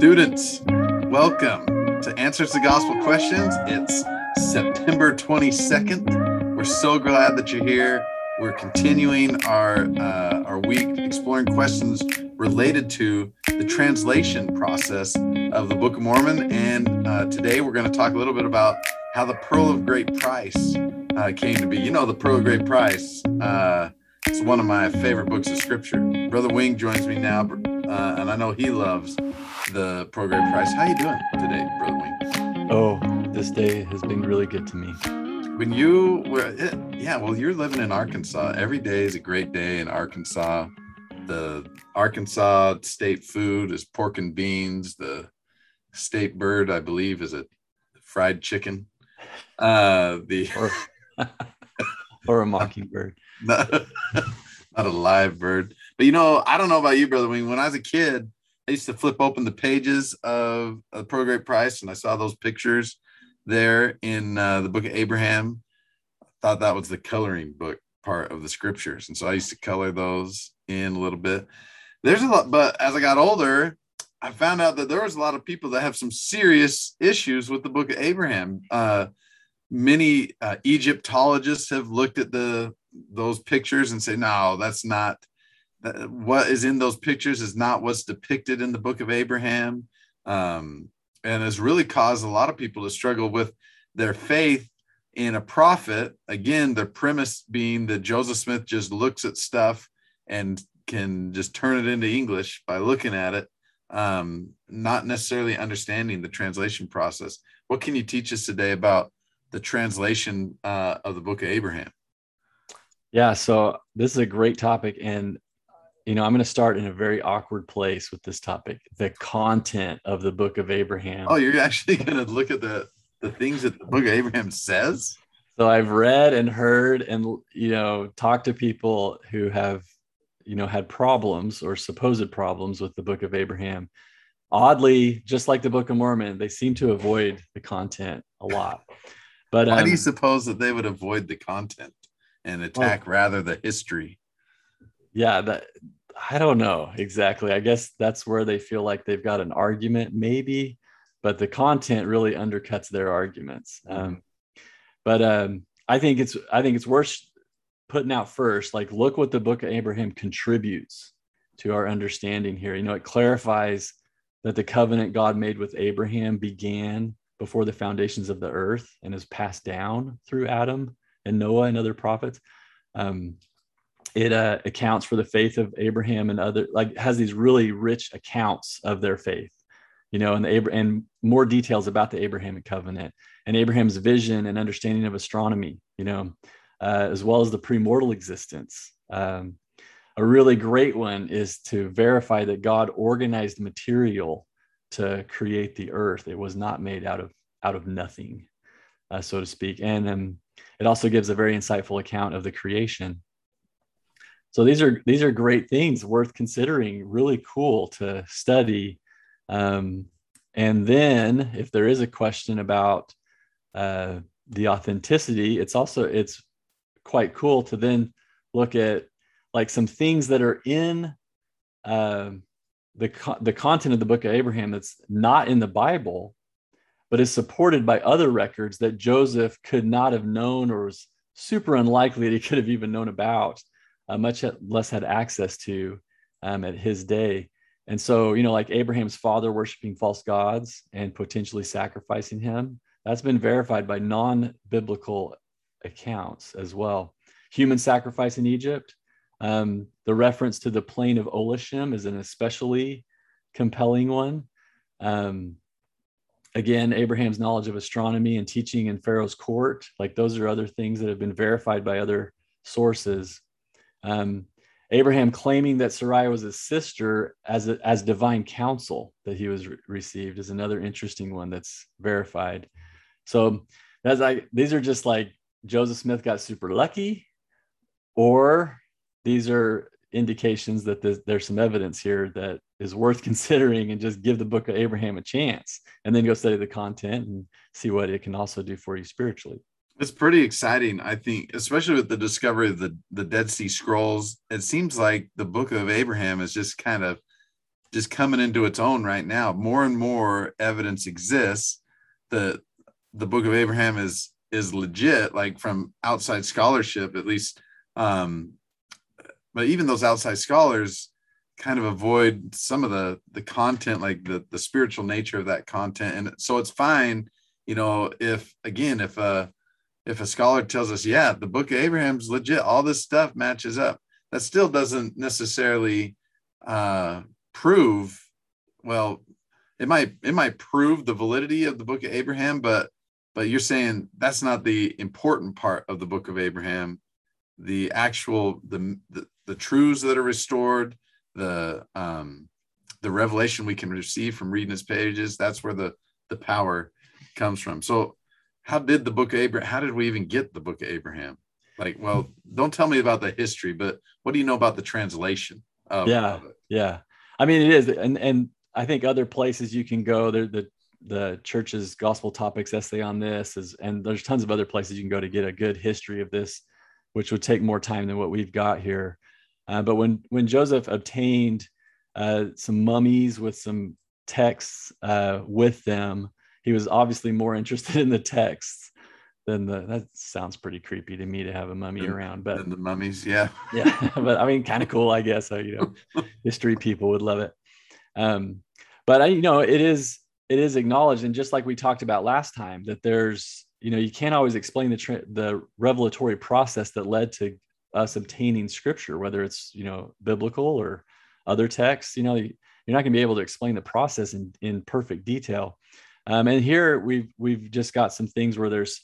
Students, welcome to Answers to Gospel Questions. It's September 22nd. We're so glad that you're here. We're continuing our uh, our week exploring questions related to the translation process of the Book of Mormon. And uh, today we're going to talk a little bit about how the Pearl of Great Price uh, came to be. You know, the Pearl of Great Price. Uh, it's one of my favorite books of Scripture. Brother Wing joins me now, uh, and I know he loves the program Price. How you doing today, Brother Wing? Oh, this day has been really good to me. When you were, yeah, well, you're living in Arkansas. Every day is a great day in Arkansas. The Arkansas state food is pork and beans. The state bird, I believe, is a fried chicken. Uh, the or, or a mockingbird. Not, not a live bird. But you know, I don't know about you, brother Wing. When I was a kid, I used to flip open the pages of the of Great Price, and I saw those pictures there in uh, the Book of Abraham. I thought that was the coloring book part of the scriptures, and so I used to color those in a little bit. There's a lot, but as I got older, I found out that there was a lot of people that have some serious issues with the Book of Abraham. Uh, many uh, Egyptologists have looked at the those pictures and say, no, that's not what is in those pictures is not what's depicted in the book of Abraham. Um, and has really caused a lot of people to struggle with their faith in a prophet. Again, the premise being that Joseph Smith just looks at stuff and can just turn it into English by looking at it, um, not necessarily understanding the translation process. What can you teach us today about the translation uh, of the book of Abraham? Yeah, so this is a great topic. And, you know, I'm going to start in a very awkward place with this topic the content of the book of Abraham. Oh, you're actually going to look at the, the things that the book of Abraham says? So I've read and heard and, you know, talked to people who have, you know, had problems or supposed problems with the book of Abraham. Oddly, just like the Book of Mormon, they seem to avoid the content a lot. But why um, do you um, suppose that they would avoid the content? and attack well, rather the history. Yeah, that I don't know exactly. I guess that's where they feel like they've got an argument, maybe, but the content really undercuts their arguments. Mm-hmm. Um, but um, I think it's I think it's worth putting out first. Like, look what the Book of Abraham contributes to our understanding here. You know, it clarifies that the covenant God made with Abraham began before the foundations of the earth and is passed down through Adam and Noah and other prophets. Um, it uh, accounts for the faith of Abraham and other like has these really rich accounts of their faith, you know, and the and more details about the Abrahamic covenant and Abraham's vision and understanding of astronomy, you know, uh, as well as the premortal existence. Um, a really great one is to verify that God organized material to create the earth. It was not made out of out of nothing, uh, so to speak. And um, it also gives a very insightful account of the creation. So these are these are great things worth considering. Really cool to study. Um, and then, if there is a question about uh, the authenticity, it's also it's quite cool to then look at like some things that are in uh, the the content of the book of Abraham that's not in the Bible, but is supported by other records that Joseph could not have known or was super unlikely that he could have even known about, uh, much less had access to um, at his day. And so, you know, like Abraham's father worshiping false gods and potentially sacrificing him, that's been verified by non biblical accounts as well. Human sacrifice in Egypt, um, the reference to the plain of Olishem is an especially compelling one. Um, again, Abraham's knowledge of astronomy and teaching in Pharaoh's court, like those are other things that have been verified by other sources. Um, Abraham claiming that Sarai was his sister as, a, as divine counsel that he was re- received is another interesting one that's verified. So that's like these are just like Joseph Smith got super lucky, or these are indications that there's, there's some evidence here that is worth considering and just give the book of Abraham a chance and then go study the content and see what it can also do for you spiritually. It's pretty exciting, I think, especially with the discovery of the, the Dead Sea Scrolls. It seems like the book of Abraham is just kind of just coming into its own right now. More and more evidence exists that the book of Abraham is is legit, like from outside scholarship, at least. Um, but even those outside scholars kind of avoid some of the the content, like the the spiritual nature of that content, and so it's fine, you know, if again, if a if a scholar tells us, yeah, the book of Abraham's legit, all this stuff matches up, that still doesn't necessarily uh, prove. Well, it might it might prove the validity of the book of Abraham, but but you're saying that's not the important part of the book of Abraham. The actual the the, the truths that are restored, the um, the revelation we can receive from reading his pages. That's where the the power comes from. So, how did the book of Abraham? How did we even get the book of Abraham? Like, well, don't tell me about the history, but what do you know about the translation? Of, yeah, of yeah. I mean, it is, and and I think other places you can go. There, the the church's gospel topics essay on this is, and there's tons of other places you can go to get a good history of this, which would take more time than what we've got here. Uh, but when when Joseph obtained uh, some mummies with some texts uh, with them, he was obviously more interested in the texts than the. That sounds pretty creepy to me to have a mummy and, around, but the mummies, yeah, yeah. But I mean, kind of cool, I guess. So, you know, history people would love it. Um, but I, you know, it is it is acknowledged and just like we talked about last time that there's you know you can't always explain the tra- the revelatory process that led to us obtaining scripture whether it's you know biblical or other texts you know you're not going to be able to explain the process in, in perfect detail um, and here we've we've just got some things where there's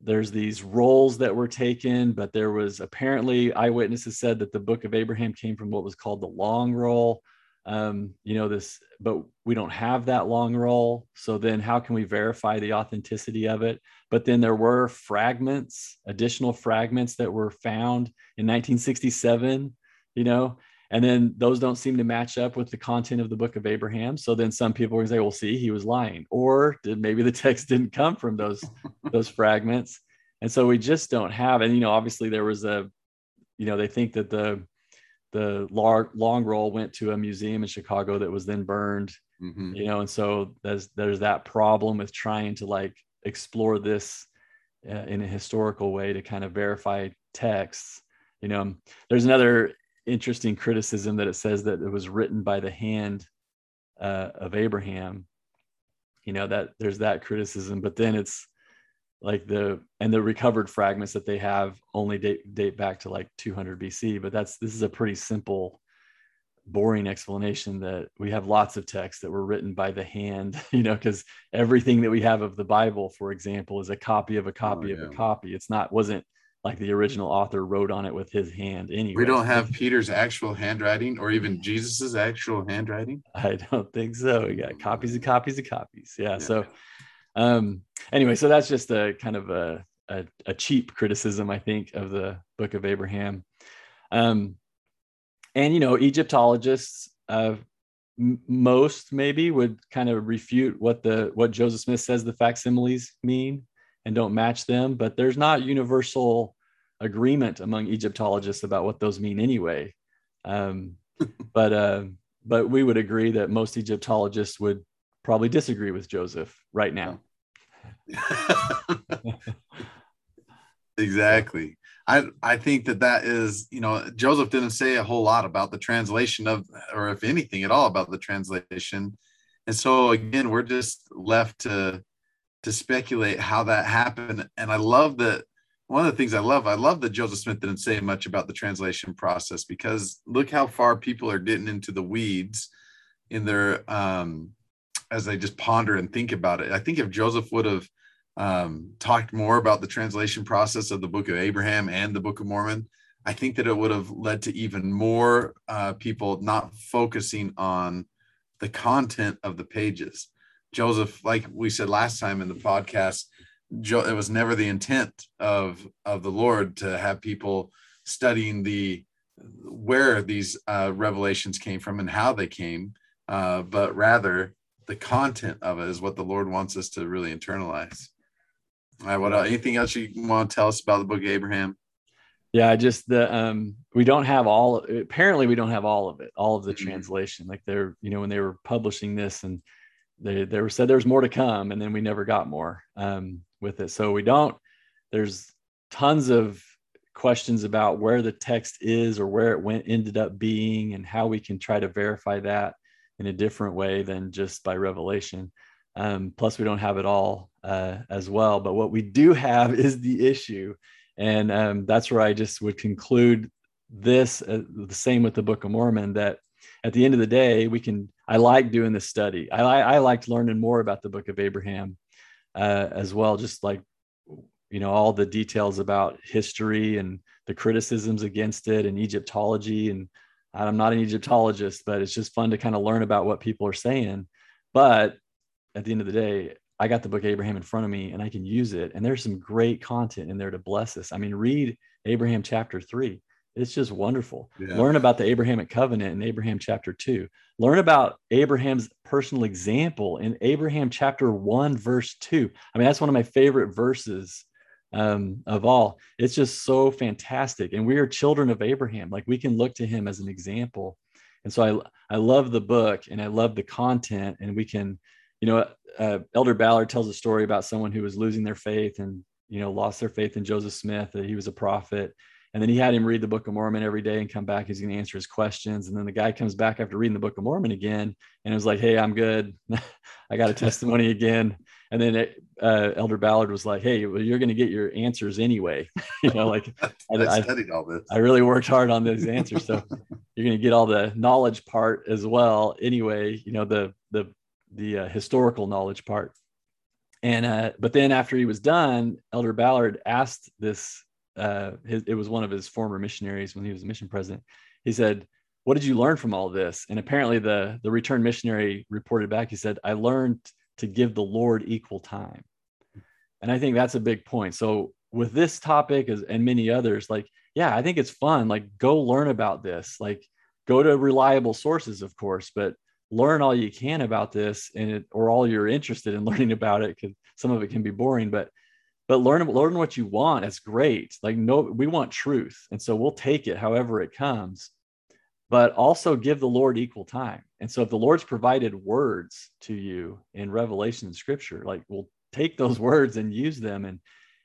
there's these rolls that were taken but there was apparently eyewitnesses said that the book of abraham came from what was called the long roll. Um, you know this but we don't have that long roll. So then how can we verify the authenticity of it? But then there were fragments additional fragments that were found in 1967 you know and then those don't seem to match up with the content of the book of abraham so then some people are going to say well see he was lying or did maybe the text didn't come from those those fragments and so we just don't have and you know obviously there was a you know they think that the the long, long roll went to a museum in Chicago that was then burned. Mm-hmm. You know, and so there's there's that problem with trying to like explore this uh, in a historical way to kind of verify texts. You know, there's another interesting criticism that it says that it was written by the hand uh, of Abraham. You know that there's that criticism, but then it's like the and the recovered fragments that they have only date, date back to like 200 BC. But that's this is a pretty simple, boring explanation that we have lots of texts that were written by the hand. You know, because everything that we have of the Bible, for example, is a copy of a copy oh, yeah. of a copy. It's not wasn't like the original author wrote on it with his hand anyway. We don't have Peter's actual handwriting or even Jesus's actual handwriting. I don't think so. We got copies of copies of copies. Yeah. yeah. So um, anyway, so that's just a kind of a, a, a cheap criticism, I think, of the Book of Abraham. Um, and you know, Egyptologists, uh, m- most maybe would kind of refute what the what Joseph Smith says the facsimiles mean and don't match them. But there's not universal agreement among Egyptologists about what those mean anyway. Um, but uh, but we would agree that most Egyptologists would probably disagree with Joseph right now. exactly. I I think that that is, you know, Joseph didn't say a whole lot about the translation of, or if anything at all about the translation, and so again, we're just left to to speculate how that happened. And I love that one of the things I love, I love that Joseph Smith didn't say much about the translation process because look how far people are getting into the weeds in their um, as they just ponder and think about it. I think if Joseph would have um, talked more about the translation process of the Book of Abraham and the Book of Mormon, I think that it would have led to even more uh, people not focusing on the content of the pages. Joseph, like we said last time in the podcast, jo- it was never the intent of of the Lord to have people studying the where these uh, revelations came from and how they came, uh, but rather the content of it is what the Lord wants us to really internalize. All right, what? Anything else you want to tell us about the book of Abraham? yeah just the um we don't have all apparently we don't have all of it all of the Mhm. translation like they're you know when they were publishing this and they they were said there's more to come and then we never got more um with it. So we don't there's tons of questions about where the text is or where it went ended up being and how we can try to verify that in a different way than just by revelation. Um, plus we don't have it all uh, as well. But what we do have is the issue. And um, that's where i just would conclude this uh, the same with the book of mormon that at the end of the day we can i like doing this study. I, I, liked learning more about the book of abraham uh, as well just like you know all the details about history and the criticisms against it and egyptology. And i'm not an egyptologist but it's just fun to kind of learn about what people are saying. But at the end of the day i got the book abraham in front of me and i can use it. And there's some great content in there to bless us. I mean read abraham chapter 3 it's just wonderful Yeah. learn about the abrahamic covenant in abraham chapter 2 learn about abraham's personal example in abraham chapter 1 verse 2 i mean that's one of my favorite verses um, of all. It's just so fantastic. And we are children of Abraham. Like we can look to him as an example. And so I, I love the book and I love the content. And we can, you know, uh, Elder Ballard tells a story about someone who was losing their faith and, you know, lost their faith in Joseph Smith, that he was a prophet. And then he had him read the Book of Mormon every day and come back. He's going to answer his questions. And then the guy comes back after reading the Book of Mormon again and it was like, hey, I'm good. I got a testimony again. And then it, uh, Elder Ballard was like, "Hey, well, you're going to get your answers anyway. you know, like I, I- studied all this. I really worked hard on those answers, so you're going to get all the knowledge part as well. Anyway, you know the the the uh, historical knowledge part. And uh, but then after he was done, Elder Ballard asked this. Uh, his, it was one of his former missionaries when he was a mission president. He said, "What did you learn from all this?" And apparently, the the returned missionary reported back. He said, "I learned to give the Lord equal time." And I think that's a big point. So with this topic as, and many others, like, yeah, I think it's fun. Like, go learn about this. Like, go to reliable sources, of course, but learn all you can about this, and it, or all you're interested in learning about it, because some of it can be boring. But but learn learn what you want. It's great. Like, no, we want truth, and so we'll take it however it comes. But also give the Lord equal time. And so, if the Lord's provided words to you in Revelation and Scripture, like, we'll take those words and use them and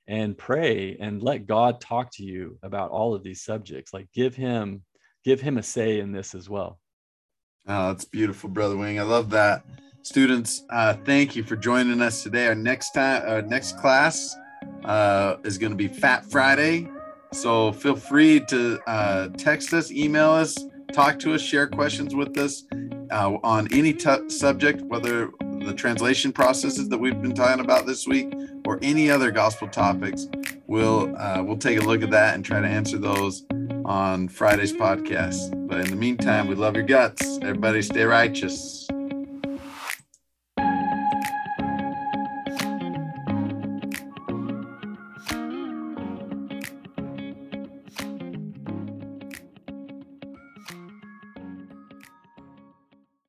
and pray and let God talk to you about all of these subjects. Like give him give him a say in this as well. Oh, that's beautiful, Brother Wing. I love that. Students, uh, thank you for joining us today. Our next time, our next class uh, is going to be Fat Friday. So feel free to uh, text us, email us, talk to us, share questions with us uh, on any t- subject, whether the translation processes that we've been talking about this week or any other gospel topics. We'll uh, we'll take a look at that and try to answer those on Friday's podcast. But in the meantime, we love your guts. Everybody stay righteous.